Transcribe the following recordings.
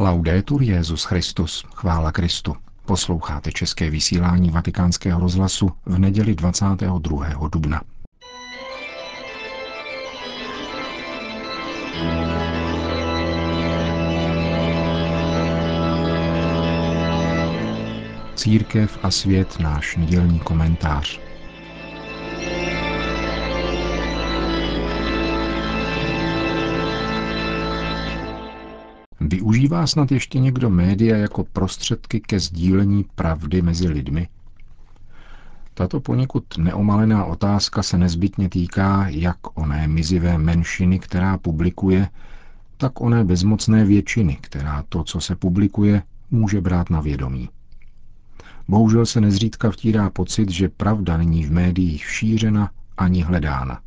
Laudetur Jezus Christus, chvála Kristu. Posloucháte české vysílání Vatikánského rozhlasu v neděli 22. dubna. Církev a svět náš nedělní komentář. Využívá snad ještě někdo média jako prostředky ke sdílení pravdy mezi lidmi? Tato poněkud neomalená otázka se nezbytně týká jak oné mizivé menšiny, která publikuje, tak oné bezmocné většiny, která to, co se publikuje, může brát na vědomí. Bohužel se nezřídka vtírá pocit, že pravda není v médiích šířena ani hledána.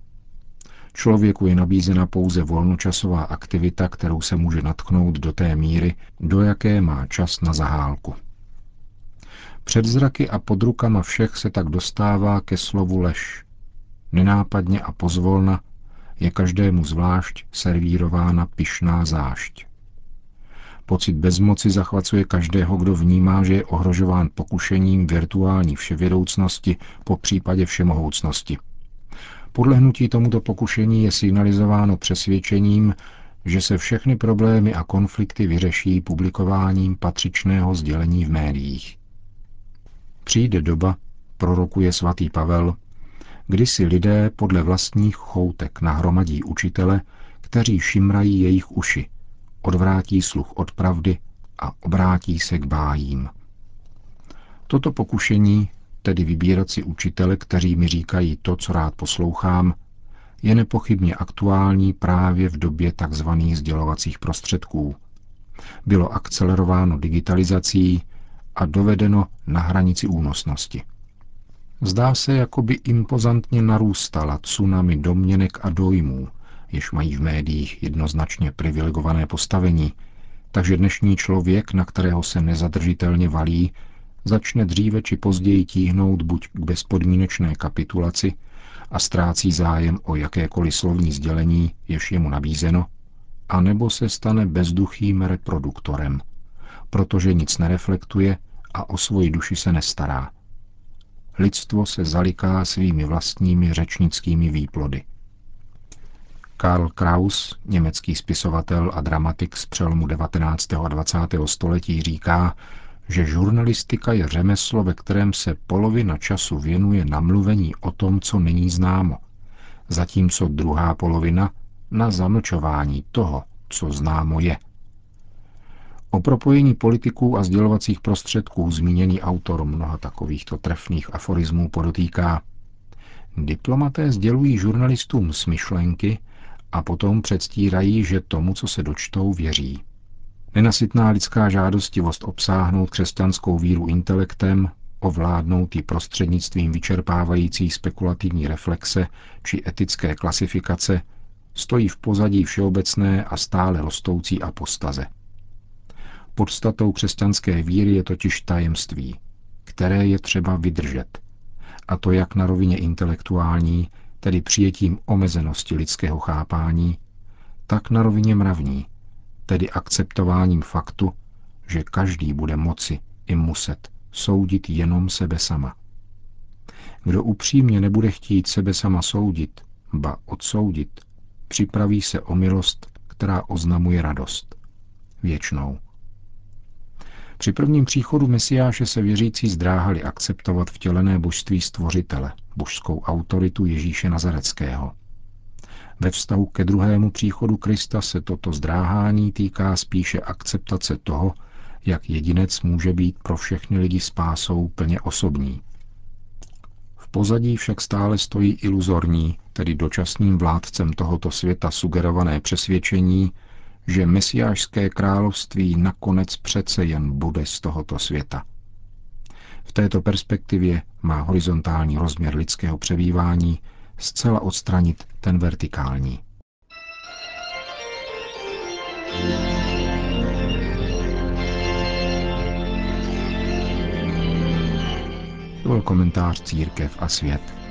Člověku je nabízena pouze volnočasová aktivita, kterou se může natknout do té míry, do jaké má čas na zahálku. Před zraky a pod rukama všech se tak dostává ke slovu lež. Nenápadně a pozvolna je každému zvlášť servírována pyšná zášť. Pocit bezmoci zachvacuje každého, kdo vnímá, že je ohrožován pokušením virtuální vševědoucnosti po případě všemohoucnosti – Podlehnutí tomuto pokušení je signalizováno přesvědčením, že se všechny problémy a konflikty vyřeší publikováním patřičného sdělení v médiích. Přijde doba, prorokuje svatý Pavel, kdy si lidé podle vlastních choutek nahromadí učitele, kteří šimrají jejich uši, odvrátí sluch od pravdy a obrátí se k bájím. Toto pokušení tedy vybírat si učitele, kteří mi říkají to, co rád poslouchám, je nepochybně aktuální právě v době tzv. sdělovacích prostředků. Bylo akcelerováno digitalizací a dovedeno na hranici únosnosti. Zdá se, jako by impozantně narůstala tsunami domněnek a dojmů, jež mají v médiích jednoznačně privilegované postavení, takže dnešní člověk, na kterého se nezadržitelně valí, začne dříve či později tíhnout buď k bezpodmínečné kapitulaci a ztrácí zájem o jakékoliv slovní sdělení, jež je mu nabízeno, anebo se stane bezduchým reproduktorem, protože nic nereflektuje a o svoji duši se nestará. Lidstvo se zaliká svými vlastními řečnickými výplody. Karl Kraus, německý spisovatel a dramatik z přelomu 19. a 20. století, říká, že žurnalistika je řemeslo, ve kterém se polovina času věnuje namluvení o tom, co není známo, zatímco druhá polovina na zamlčování toho, co známo je. O propojení politiků a sdělovacích prostředků zmíněný autor mnoha takovýchto trefných aforismů podotýká. Diplomaté sdělují žurnalistům smyšlenky a potom předstírají, že tomu, co se dočtou, věří. Nenasytná lidská žádostivost obsáhnout křesťanskou víru intelektem, ovládnout ji prostřednictvím vyčerpávající spekulativní reflexe či etické klasifikace, stojí v pozadí všeobecné a stále rostoucí apostaze. Podstatou křesťanské víry je totiž tajemství, které je třeba vydržet, a to jak na rovině intelektuální, tedy přijetím omezenosti lidského chápání, tak na rovině mravní, tedy akceptováním faktu, že každý bude moci i muset soudit jenom sebe sama. Kdo upřímně nebude chtít sebe sama soudit, ba odsoudit, připraví se o milost, která oznamuje radost. Věčnou. Při prvním příchodu Mesiáše se věřící zdráhali akceptovat vtělené božství stvořitele, božskou autoritu Ježíše Nazareckého. Ve vztahu ke druhému příchodu Krista se toto zdráhání týká spíše akceptace toho, jak jedinec může být pro všechny lidi spásou plně osobní. V pozadí však stále stojí iluzorní, tedy dočasným vládcem tohoto světa sugerované přesvědčení, že mesiášské království nakonec přece jen bude z tohoto světa. V této perspektivě má horizontální rozměr lidského přebývání zcela odstranit ten vertikální. To byl komentář Církev a svět.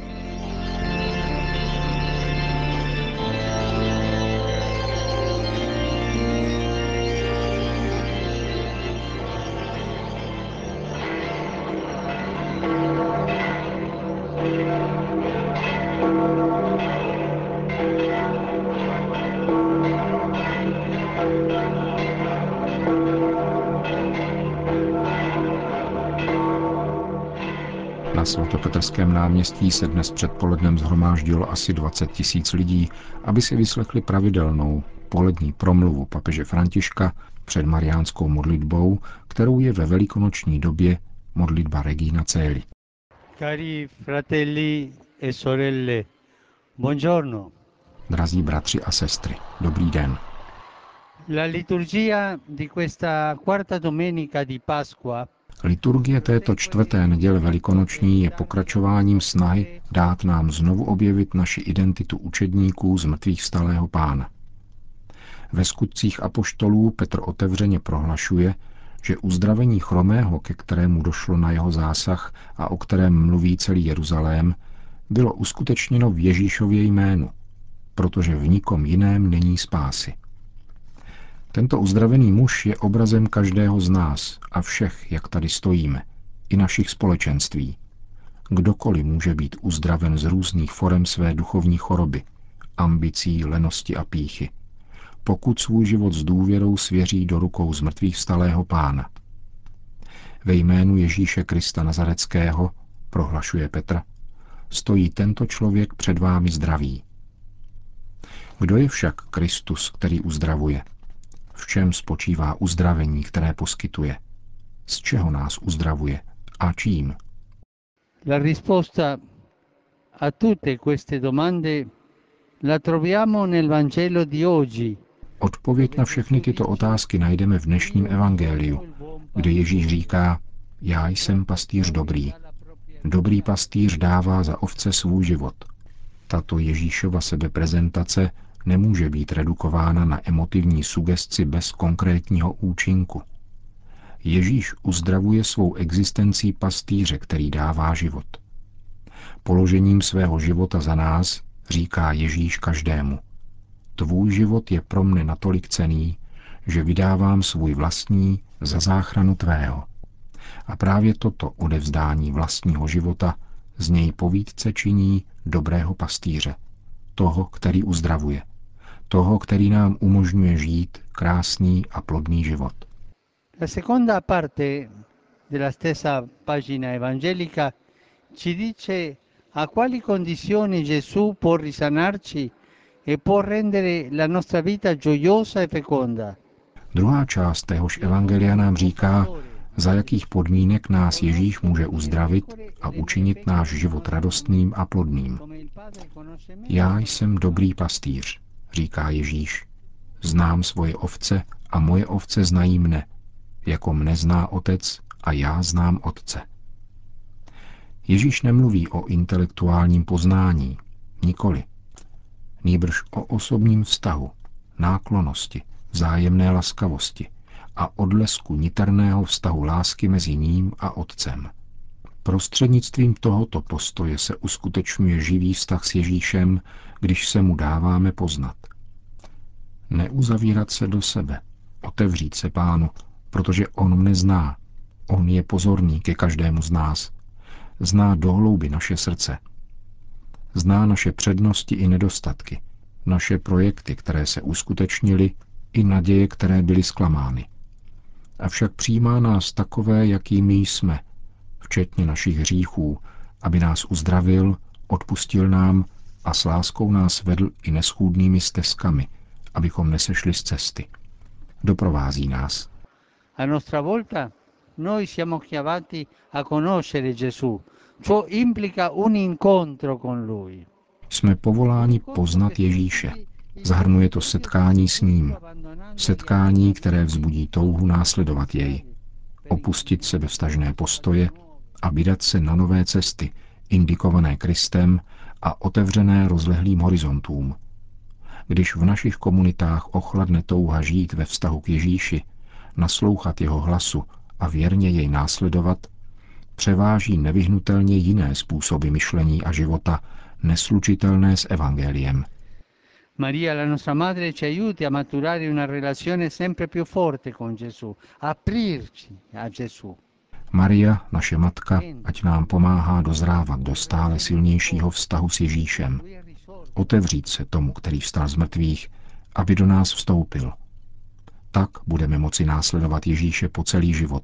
Na svatopetrském náměstí se dnes předpolednem zhromáždilo asi 20 tisíc lidí, aby si vyslechli pravidelnou polední promluvu papeže Františka před mariánskou modlitbou, kterou je ve velikonoční době modlitba Regina Celi. Cari fratelli e sorelle, buongiorno. Drazí bratři a sestry, dobrý den. La liturgia di questa quarta domenica di Pasqua Liturgie této čtvrté neděle velikonoční je pokračováním snahy dát nám znovu objevit naši identitu učedníků z mrtvých stalého pána. Ve skutcích apoštolů Petr otevřeně prohlašuje, že uzdravení chromého, ke kterému došlo na jeho zásah a o kterém mluví celý Jeruzalém, bylo uskutečněno v Ježíšově jménu, protože v nikom jiném není spásy. Tento uzdravený muž je obrazem každého z nás a všech, jak tady stojíme, i našich společenství. Kdokoliv může být uzdraven z různých forem své duchovní choroby, ambicí, lenosti a píchy, pokud svůj život s důvěrou svěří do rukou zmrtvých vstalého pána. Ve jménu Ježíše Krista Nazareckého, prohlašuje Petra, stojí tento člověk před vámi zdravý. Kdo je však Kristus, který uzdravuje? V čem spočívá uzdravení, které poskytuje? Z čeho nás uzdravuje? A čím? La risposta a tutte queste domande la troviamo nel Vangelo di oggi. Odpověď na všechny tyto otázky najdeme v dnešním evangeliu, kde Ježíš říká, já jsem pastýř dobrý. Dobrý pastýř dává za ovce svůj život. Tato Ježíšova sebeprezentace nemůže být redukována na emotivní sugestci bez konkrétního účinku. Ježíš uzdravuje svou existencí pastýře, který dává život. Položením svého života za nás říká Ježíš každému. Tvůj život je pro mne natolik cený, že vydávám svůj vlastní za záchranu tvého. A právě toto odevzdání vlastního života z něj povídce činí dobrého pastýře, toho, který uzdravuje toho, který nám umožňuje žít krásný a plodný život. La seconda parte della stessa pagina evangelica ci dice a quali condizioni Gesù può risanarci e può rendere la nostra vita gioiosa e feconda. Druhá část téhož evangelia nám říká, za jakých podmínek nás Ježíš může uzdravit a učinit náš život radostným a plodným. Já jsem dobrý pastýř říká Ježíš. Znám svoje ovce a moje ovce znají mne, jako mne zná otec a já znám otce. Ježíš nemluví o intelektuálním poznání, nikoli. Nýbrž o osobním vztahu, náklonosti, vzájemné laskavosti a odlesku niterného vztahu lásky mezi ním a otcem. Prostřednictvím tohoto postoje se uskutečňuje živý vztah s Ježíšem, když se mu dáváme poznat. Neuzavírat se do sebe, otevřít se pánu, protože on mne zná. On je pozorný ke každému z nás. Zná dohlouby naše srdce. Zná naše přednosti i nedostatky, naše projekty, které se uskutečnily, i naděje, které byly zklamány. Avšak přijímá nás takové, jakými jsme, včetně našich hříchů, aby nás uzdravil, odpustil nám a s láskou nás vedl i neschůdnými stezkami, abychom nesešli z cesty. Doprovází nás. A nostra volta noi siamo chiamati a conoscere Gesù. Ciò implica un incontro con lui. Jsme povoláni poznat Ježíše. Zahrnuje to setkání s ním. Setkání, které vzbudí touhu následovat jej. Opustit se ve vstažné postoje a vydat se na nové cesty, indikované Kristem a otevřené rozlehlým horizontům. Když v našich komunitách ochladne touha žít ve vztahu k Ježíši, naslouchat jeho hlasu a věrně jej následovat, převáží nevyhnutelně jiné způsoby myšlení a života, neslučitelné s evangeliem. Maria, la nostra madre, ci aiuti a maturare una relazione sempre più forte con Gesù, aprirci a Gesù. Maria, naše matka, ať nám pomáhá dozrávat do stále silnějšího vztahu s Ježíšem. Otevřít se tomu, který vstal z mrtvých, aby do nás vstoupil. Tak budeme moci následovat Ježíše po celý život.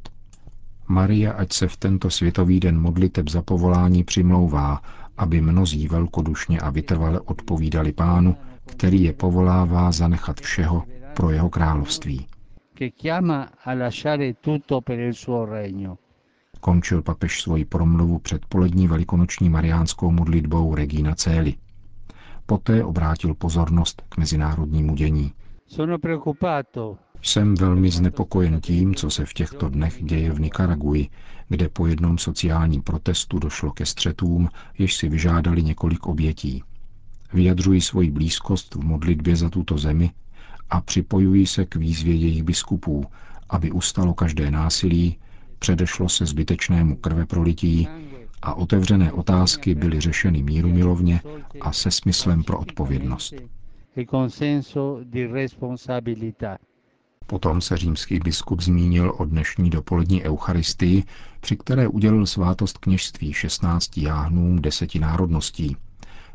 Maria, ať se v tento světový den modliteb za povolání přimlouvá, aby mnozí velkodušně a vytrvale odpovídali pánu, který je povolává zanechat všeho pro jeho království. Končil papež svoji promluvu před polední velikonoční mariánskou modlitbou Regina Céli. Poté obrátil pozornost k mezinárodnímu dění. Jsem velmi znepokojen tím, co se v těchto dnech děje v Nikaraguji, kde po jednom sociálním protestu došlo ke střetům, jež si vyžádali několik obětí. Vyjadřuji svoji blízkost v modlitbě za tuto zemi a připojuji se k výzvě jejich biskupů, aby ustalo každé násilí, předešlo se zbytečnému krveprolití a otevřené otázky byly řešeny mírumilovně a se smyslem pro odpovědnost. Potom se římský biskup zmínil o dnešní dopolední eucharistii, při které udělil svátost kněžství 16 jáhnům deseti národností.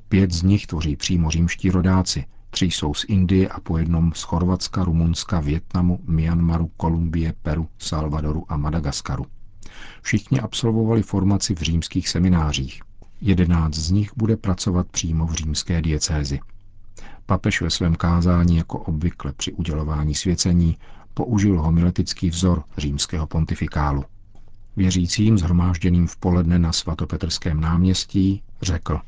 Pět z nich tvoří přímo římští rodáci, tři jsou z Indie a po jednom z Chorvatska, Rumunska, Větnamu, Myanmaru, Kolumbie, Peru, Salvadoru a Madagaskaru. Všichni absolvovali formaci v římských seminářích. Jedenáct z nich bude pracovat přímo v římské diecézi. Papež ve svém kázání jako obvykle při udělování svěcení použil homiletický vzor římského pontifikálu. Věřícím zhromážděným v poledne na svatopetrském náměstí řekl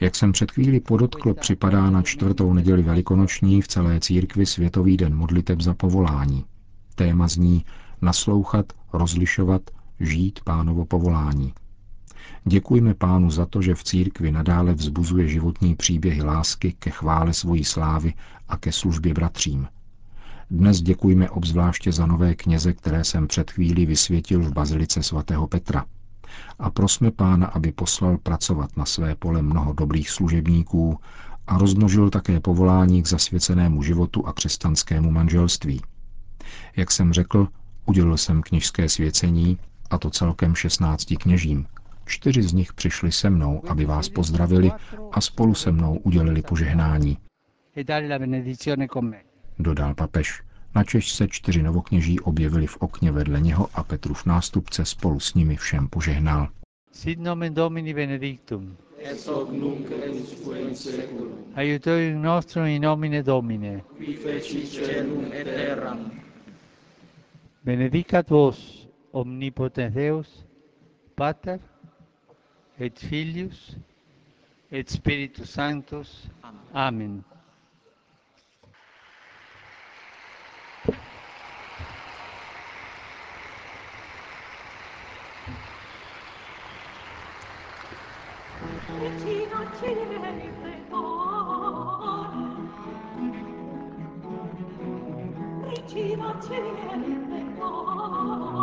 Jak jsem před chvíli podotkl, připadá na čtvrtou neděli velikonoční v celé církvi Světový den modliteb za povolání. Téma zní naslouchat, rozlišovat, žít pánovo povolání – Děkujme pánu za to, že v církvi nadále vzbuzuje životní příběhy lásky ke chvále svojí slávy a ke službě bratřím. Dnes děkujme obzvláště za nové kněze, které jsem před chvíli vysvětil v bazilice svatého Petra. A prosme pána, aby poslal pracovat na své pole mnoho dobrých služebníků a rozmnožil také povolání k zasvěcenému životu a křesťanskému manželství. Jak jsem řekl, udělil jsem kněžské svěcení, a to celkem 16 kněžím, Čtyři z nich přišli se mnou, aby vás pozdravili a spolu se mnou udělili požehnání. Dodal papež. Načež se čtyři novokněží objevili v okně vedle něho a Petrův nástupce spolu s nimi všem požehnal. Sit nomen Domini benedictum. Et hoc nunc et in seculum. Aiutorium nostrum in nomine Domine. Qui feci celum et terram. Benedicat vos, omnipotens Deus, Pater, et Filius et Spiritus Sanctus. Amen. Regina Celi Regina Celi oh